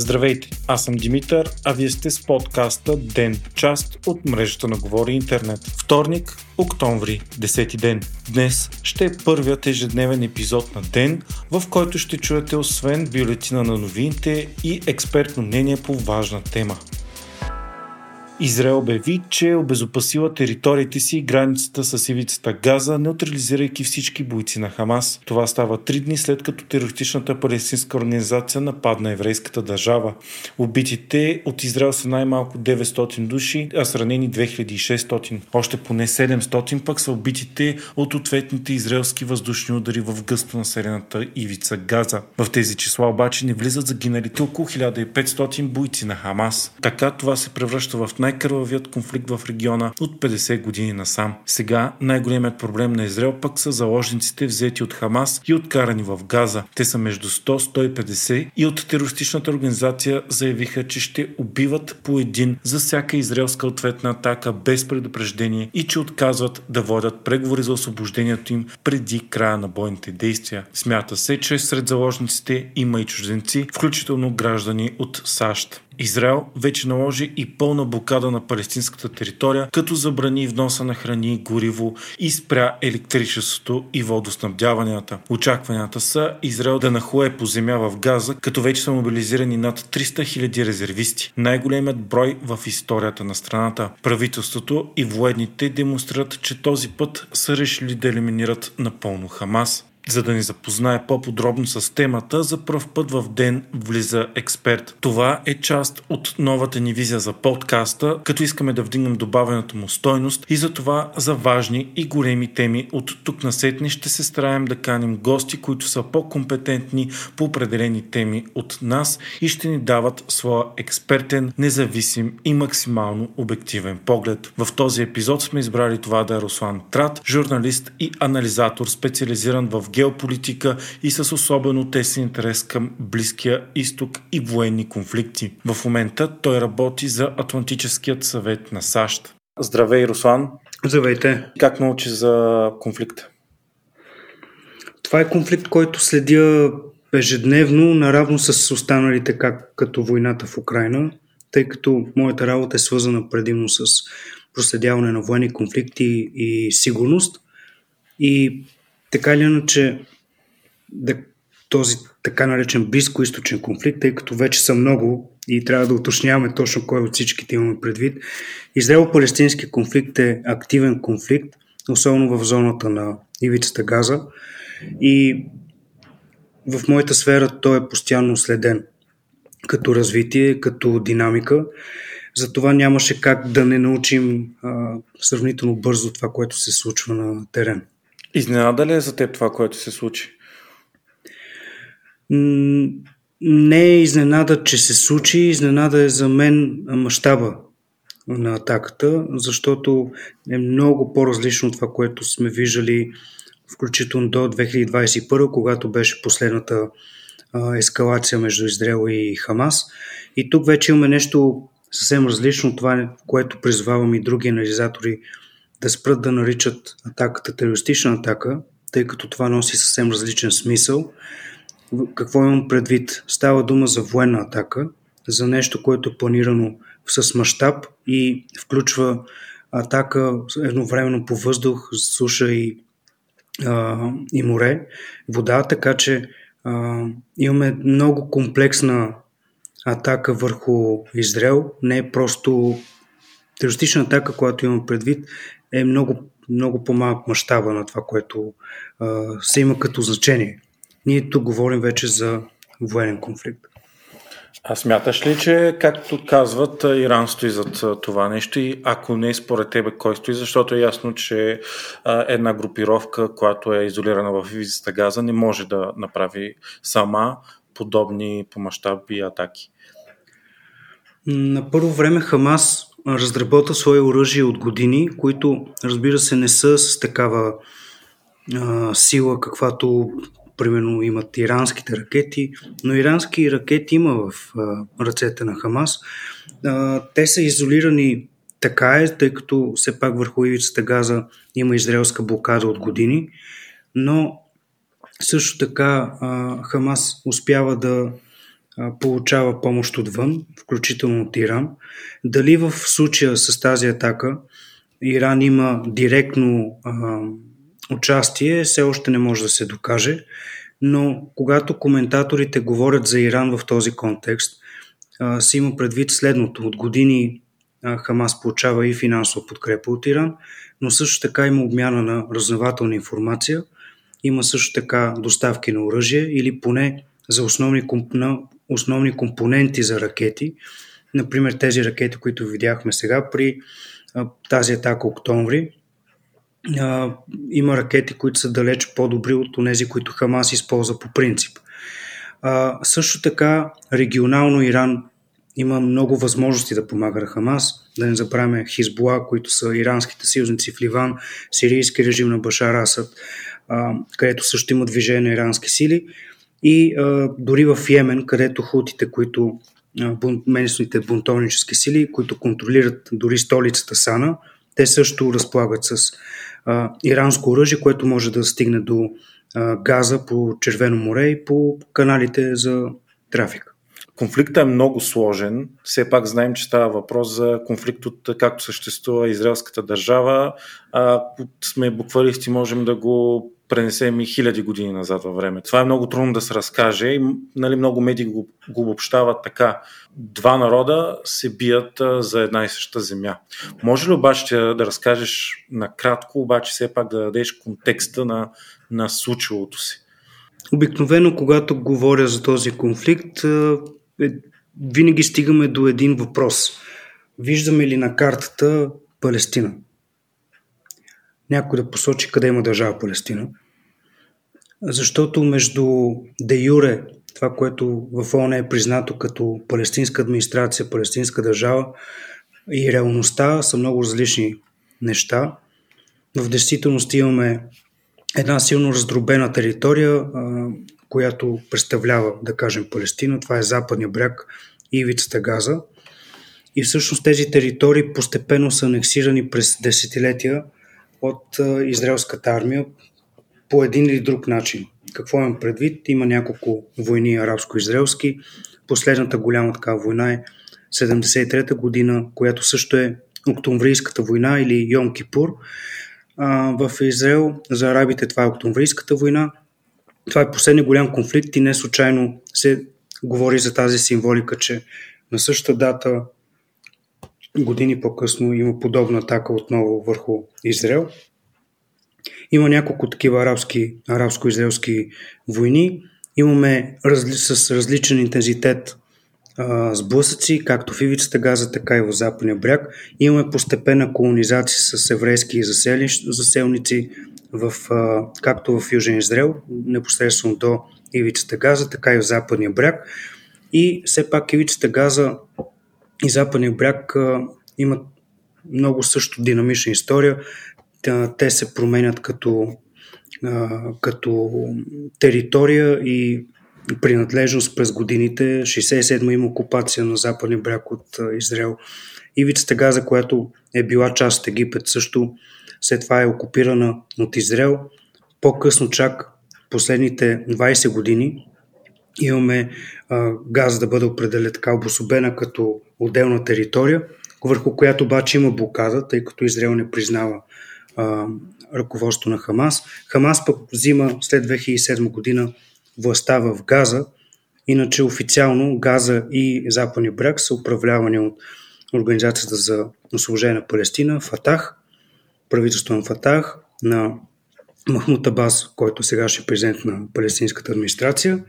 Здравейте, аз съм Димитър, а вие сте с подкаста Ден, част от мрежата на Говори Интернет. Вторник, октомври, 10 ден. Днес ще е първият ежедневен епизод на Ден, в който ще чуете освен бюлетина на новините и експертно мнение по важна тема. Израел обяви, че е обезопасила териториите си и границата с ивицата Газа, неутрализирайки всички бойци на Хамас. Това става три дни след като терористичната палестинска организация нападна еврейската държава. Убитите от Израел са най-малко 900 души, а сранени 2600. Още поне 700 пък са убитите от ответните израелски въздушни удари в гъсто населената ивица Газа. В тези числа обаче не влизат загиналите около 1500 бойци на Хамас. Така това се превръща в най най-кървавият конфликт в региона от 50 години насам. Сега най-големият проблем на Израел пък са заложниците взети от Хамас и откарани в Газа. Те са между 100-150 и от терористичната организация заявиха, че ще убиват по един за всяка израелска ответна атака без предупреждение и че отказват да водят преговори за освобождението им преди края на бойните действия. Смята се, че сред заложниците има и чужденци, включително граждани от САЩ. Израел вече наложи и пълна блокада на палестинската територия, като забрани вноса на храни, гориво и спря електричеството и водоснабдяванията. Очакванията са Израел да нахуе по земя в Газа, като вече са мобилизирани над 300 000 резервисти. Най-големият брой в историята на страната. Правителството и военните демонстрират, че този път са решили да елиминират напълно Хамас. За да ни запознае по-подробно с темата, за пръв път в ден влиза експерт. Това е част от новата ни визия за подкаста, като искаме да вдигнем добавената му стойност и за това за важни и големи теми от тук на сетни ще се стараем да каним гости, които са по-компетентни по определени теми от нас и ще ни дават своя експертен, независим и максимално обективен поглед. В този епизод сме избрали това да е Руслан Трат, журналист и анализатор, специализиран в геополитика и с особено тесен интерес към Близкия изток и военни конфликти. В момента той работи за Атлантическият съвет на САЩ. Здравей, Руслан! Здравейте! Как научи за конфликта? Това е конфликт, който следя ежедневно, наравно с останалите, как като войната в Украина, тъй като моята работа е свързана предимно с проследяване на военни конфликти и сигурност. И така или иначе да, този така наречен близко-источен конфликт, тъй като вече са много и трябва да уточняваме точно кой от всичките имаме предвид. Израел-палестински конфликт е активен конфликт, особено в зоната на ивицата Газа и в моята сфера той е постоянно следен като развитие, като динамика. Затова нямаше как да не научим а, сравнително бързо това, което се случва на терен. Изненада ли е за теб това, което се случи? Не е изненада, че се случи. Изненада е за мен мащаба на атаката, защото е много по-различно от това, което сме виждали включително до 2021, когато беше последната ескалация между Израел и Хамас. И тук вече имаме нещо съвсем различно от това, което призвавам и други анализатори да спрат да наричат атаката терористична атака, тъй като това носи съвсем различен смисъл. Какво имам предвид? Става дума за военна атака, за нещо, което е планирано с мащаб и включва атака едновременно по въздух, суша и, а, и море, вода, така че а, имаме много комплексна атака върху Израел. Не е просто терористична атака, която имам предвид, е много, много по-малък мащаба на това, което а, се има като значение. Ние тук говорим вече за военен конфликт. А смяташ ли, че, както казват, Иран стои зад това нещо и ако не според тебе, кой стои? Защото е ясно, че а, една групировка, която е изолирана в ивицата Газа, не може да направи сама подобни по мащаби атаки. На първо време Хамас разработа свои оръжия от години, които разбира се не са с такава а, сила, каквато примерно имат иранските ракети, но ирански ракети има в а, ръцете на Хамас. А, те са изолирани така е, тъй като все пак върху ивицата Газа има израелска блокада от години, но също така а, Хамас успява да получава помощ отвън, включително от Иран. Дали в случая с тази атака Иран има директно а, участие, все още не може да се докаже, но когато коментаторите говорят за Иран в този контекст, а, се има предвид следното. От години а, Хамас получава и финансова подкрепа от Иран, но също така има обмяна на разнователна информация, има също така доставки на оръжие или поне за основни, основни компоненти за ракети. Например, тези ракети, които видяхме сега при тази атака октомври, има ракети, които са далеч по-добри от тези, които Хамас използва по принцип. Също така, регионално Иран има много възможности да помага на Хамас. Да не забравяме Хизбула, които са иранските съюзници в Ливан, сирийски режим на Башар Асад, където също има движение на ирански сили. И а, дори в Йемен, където хутите, които местните бунтовнически сили, които контролират дори столицата Сана, те също разполагат с а, иранско оръжие, което може да стигне до а, газа по Червено море и по каналите за трафик. Конфликтът е много сложен. Все пак знаем, че става въпрос за конфликт от както съществува израелската държава. Ако сме буквалисти, можем да го пренесем и хиляди години назад във време. Това е много трудно да се разкаже и нали, много медии го, го обобщават така. Два народа се бият а, за една и съща земя. Може ли обаче да разкажеш накратко, обаче все пак да дадеш контекста на, на случилото си? Обикновено, когато говоря за този конфликт, е, винаги стигаме до един въпрос. Виждаме ли на картата Палестина? Някой да посочи къде има държава Палестина. Защото между де юре, това, което в ООН е признато като палестинска администрация, палестинска държава и реалността са много различни неща. В действителност имаме една силно раздробена територия, която представлява, да кажем, Палестина. Това е западния бряг и ивицата Газа. И всъщност тези територии постепенно са анексирани през десетилетия от израелската армия по един или друг начин. Какво имам предвид? Има няколко войни арабско-израелски. Последната голяма такава война е 73-та година, която също е Октомврийската война или Йом Кипур. в Израел за арабите това е Октомврийската война, това е последния голям конфликт и не случайно се говори за тази символика, че на същата дата години по-късно има подобна атака отново върху Израел. Има няколко такива арабски, арабско-израелски войни. Имаме разли, с различен интензитет а, сблъсъци, както в Ивицата Газа, така и в Западния бряг. Имаме постепенна колонизация с еврейски заселници в, както в Южен Израел, непосредствено до Ивицата Газа, така и в Западния бряг. И все пак Ивицата Газа и Западния бряг имат много също динамична история. Те се променят като, като територия и принадлежност през годините. 67 има окупация на западния бряг от Израел. Ивицата Газа, която е била част от Египет, също след това е окупирана от Израел. По-късно, чак последните 20 години, имаме газ да бъде определен така обособена като отделна територия, върху която обаче има блокада, тъй като Израел не признава а, ръководство на Хамас. Хамас пък взима след 2007 година властта в Газа, иначе официално Газа и Западния бряг са управлявани от Организацията за освобождение на Палестина, Фатах, правителство на Фатах, на Махмут Абас, който сега ще е президент на палестинската администрация.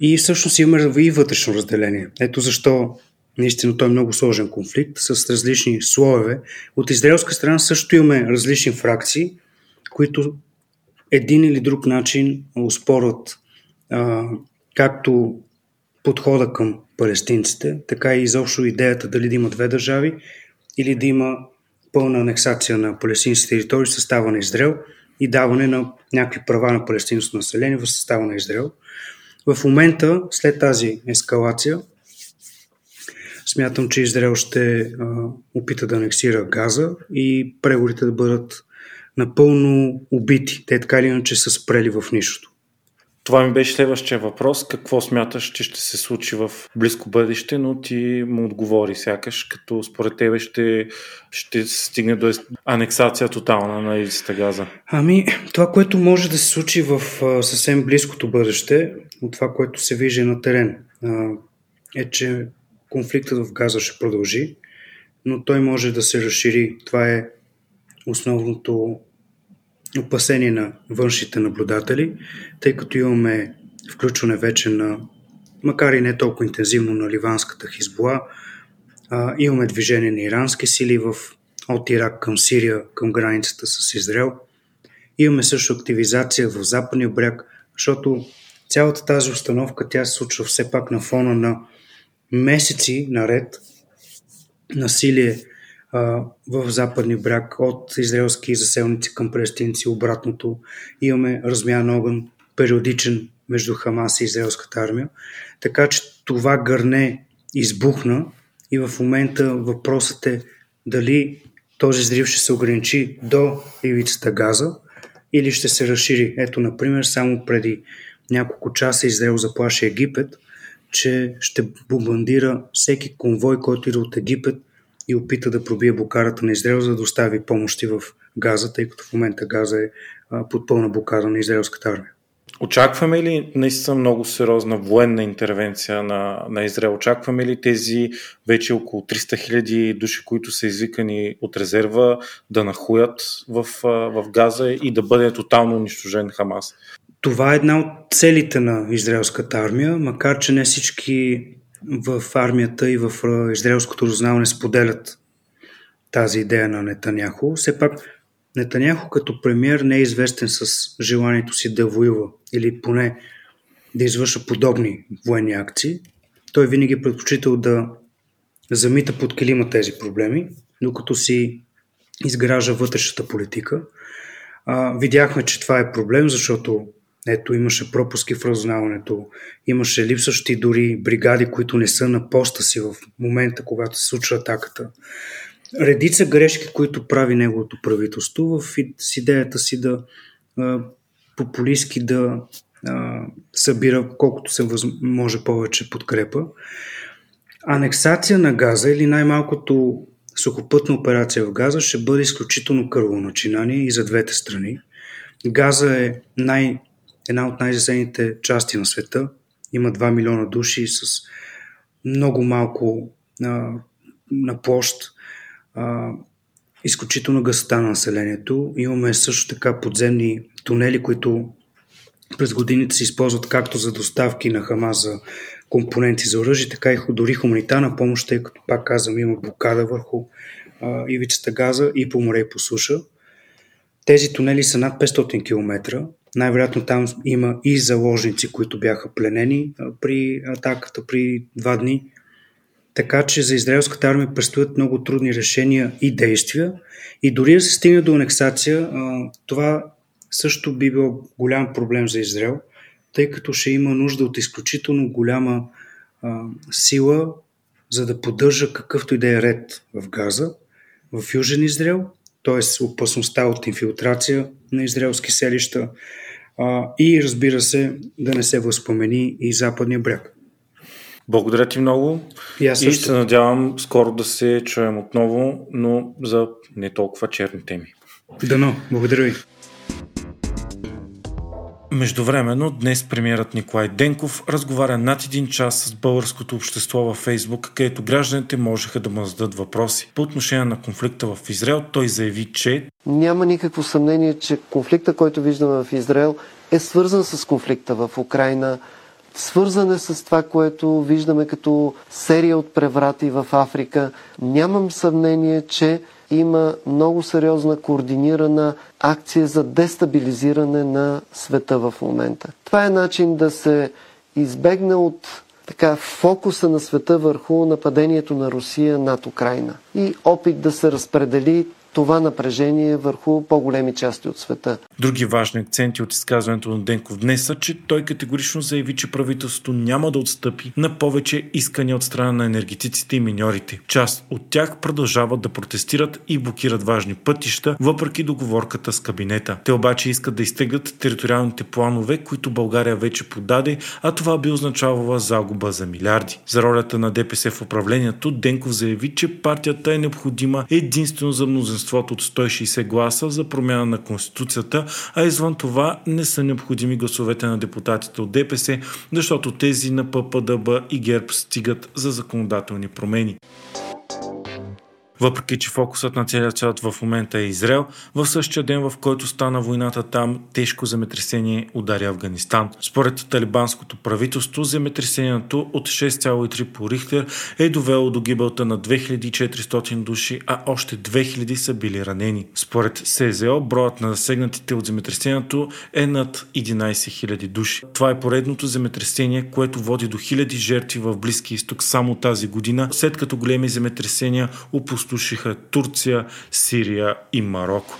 И всъщност имаме и вътрешно разделение. Ето защо наистина той е много сложен конфликт с различни слоеве. От израелска страна също имаме различни фракции, които един или друг начин успорват а, както подхода към палестинците, така и изобщо идеята дали да има две държави или да има пълна анексация на палестински територии състава на Израел и даване на някакви права на палестинското население в състава на Израел. В момента, след тази ескалация, смятам, че Израел ще а, опита да анексира Газа и преговорите да бъдат напълно убити. Те така или иначе са спрели в нищото. Това ми беше следващия въпрос. Какво смяташ, че ще се случи в близко бъдеще, но ти му отговори сякаш, като според тебе ще, ще стигне до анексация тотална на ивицата газа. Ами, това, което може да се случи в съвсем близкото бъдеще, от това, което се вижда на терен, е, че конфликтът в газа ще продължи, но той може да се разшири. Това е основното опасение на външните наблюдатели, тъй като имаме включване вече на, макар и не толкова интензивно на ливанската хизбола, имаме движение на ирански сили в, от Ирак към Сирия, към границата с Израел. Имаме също активизация в западния бряг, защото цялата тази установка тя се случва все пак на фона на месеци наред насилие в западни бряг от израелски заселници към палестинци, обратното. Имаме размяна на огън периодичен между Хамас и израелската армия. Така че това гърне избухна и в момента въпросът е дали този взрив ще се ограничи до ивицата Газа или ще се разшири. Ето, например, само преди няколко часа Израел заплаши Египет, че ще бомбандира всеки конвой, който иде от Египет и опита да пробие блокарата на Израел, за да достави помощи в Газа, тъй като в момента Газа е под пълна блокада на израелската армия. Очакваме ли наистина много сериозна военна интервенция на, на Израел? Очакваме ли тези вече около 300 хиляди души, които са извикани от резерва, да нахуят в, в Газа и да бъде тотално унищожен Хамас? Това е една от целите на израелската армия, макар че не всички в армията и в израелското разузнаване споделят тази идея на Нетаняхо. Все пак Нетаняхо като премьер не е известен с желанието си да воюва или поне да извършва подобни военни акции. Той винаги е предпочитал да замита под килима тези проблеми, докато си изгражда вътрешната политика. А, видяхме, че това е проблем, защото ето, имаше пропуски в разузнаването, имаше липсващи дори бригади, които не са на поста си в момента, когато се случва атаката. Редица грешки, които прави неговото правителство в с идеята си да популистски да а, събира колкото се може повече подкрепа. Анексация на Газа или най-малкото сухопътна операция в Газа ще бъде изключително кърво начинание и за двете страни. Газа е най- една от най-засените части на света. Има 2 милиона души с много малко а, на площ. А, изключително гъста на населението. Имаме също така подземни тунели, които през годините се използват както за доставки на Хамас за компоненти за оръжие, така и дори хуманитарна помощ, тъй като пак казвам има блокада върху а, ивицата газа и по море и по суша. Тези тунели са над 500 км. Най-вероятно там има и заложници, които бяха пленени при атаката при два дни. Така че за израелската армия предстоят много трудни решения и действия. И дори да се стигне до анексация, това също би било голям проблем за Израел, тъй като ще има нужда от изключително голяма сила, за да поддържа какъвто и да е ред в Газа, в Южен Израел т.е. опасността от инфилтрация на израелски селища а, и разбира се да не се възпомени и западния бряг. Благодаря ти много и, аз и се надявам скоро да се чуем отново, но за не толкова черни теми. Дано, благодаря ви. Междувременно, днес премиерът Николай Денков разговаря над един час с българското общество във Фейсбук, където гражданите можеха да му зададат въпроси. По отношение на конфликта в Израел, той заяви, че няма никакво съмнение, че конфликта, който виждаме в Израел, е свързан с конфликта в Украина, свързан е с това, което виждаме като серия от преврати в Африка. Нямам съмнение, че има много сериозна координирана акция за дестабилизиране на света в момента. Това е начин да се избегне от така фокуса на света върху нападението на Русия над Украина и опит да се разпредели това напрежение върху по-големи части от света. Други важни акценти от изказването на Денков днес са, че той категорично заяви, че правителството няма да отстъпи на повече искания от страна на енергетиците и миньорите. Част от тях продължават да протестират и блокират важни пътища, въпреки договорката с кабинета. Те обаче искат да изтеглят териториалните планове, които България вече подаде, а това би означавало загуба за милиарди. За ролята на ДПС в управлението Денков заяви, че партията е необходима единствено за мнозинството от 160 гласа за промяна на Конституцията, а извън това не са необходими гласовете на депутатите от ДПС, защото тези на ППДБ и ГЕРБ стигат за законодателни промени. Въпреки, че фокусът на целият свят в момента е Израел, в същия ден, в който стана войната там, тежко земетресение удари Афганистан. Според талибанското правителство, земетресението от 6,3 по Рихтер е довело до гибелта на 2400 души, а още 2000 са били ранени. Според СЗО, броят на засегнатите от земетресението е над 11 000 души. Това е поредното земетресение, което води до хиляди жертви в Близки изток само тази година, след като големи земетресения опустошиха опустошиха Турция, Сирия и Марокко.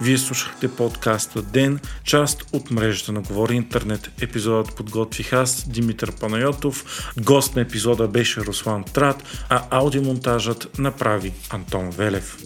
Вие слушахте подкаста Ден, част от мрежата на Говори Интернет. Епизодът подготвих аз, Димитър Панайотов. Гост на епизода беше Руслан Трат, а аудиомонтажът направи Антон Велев.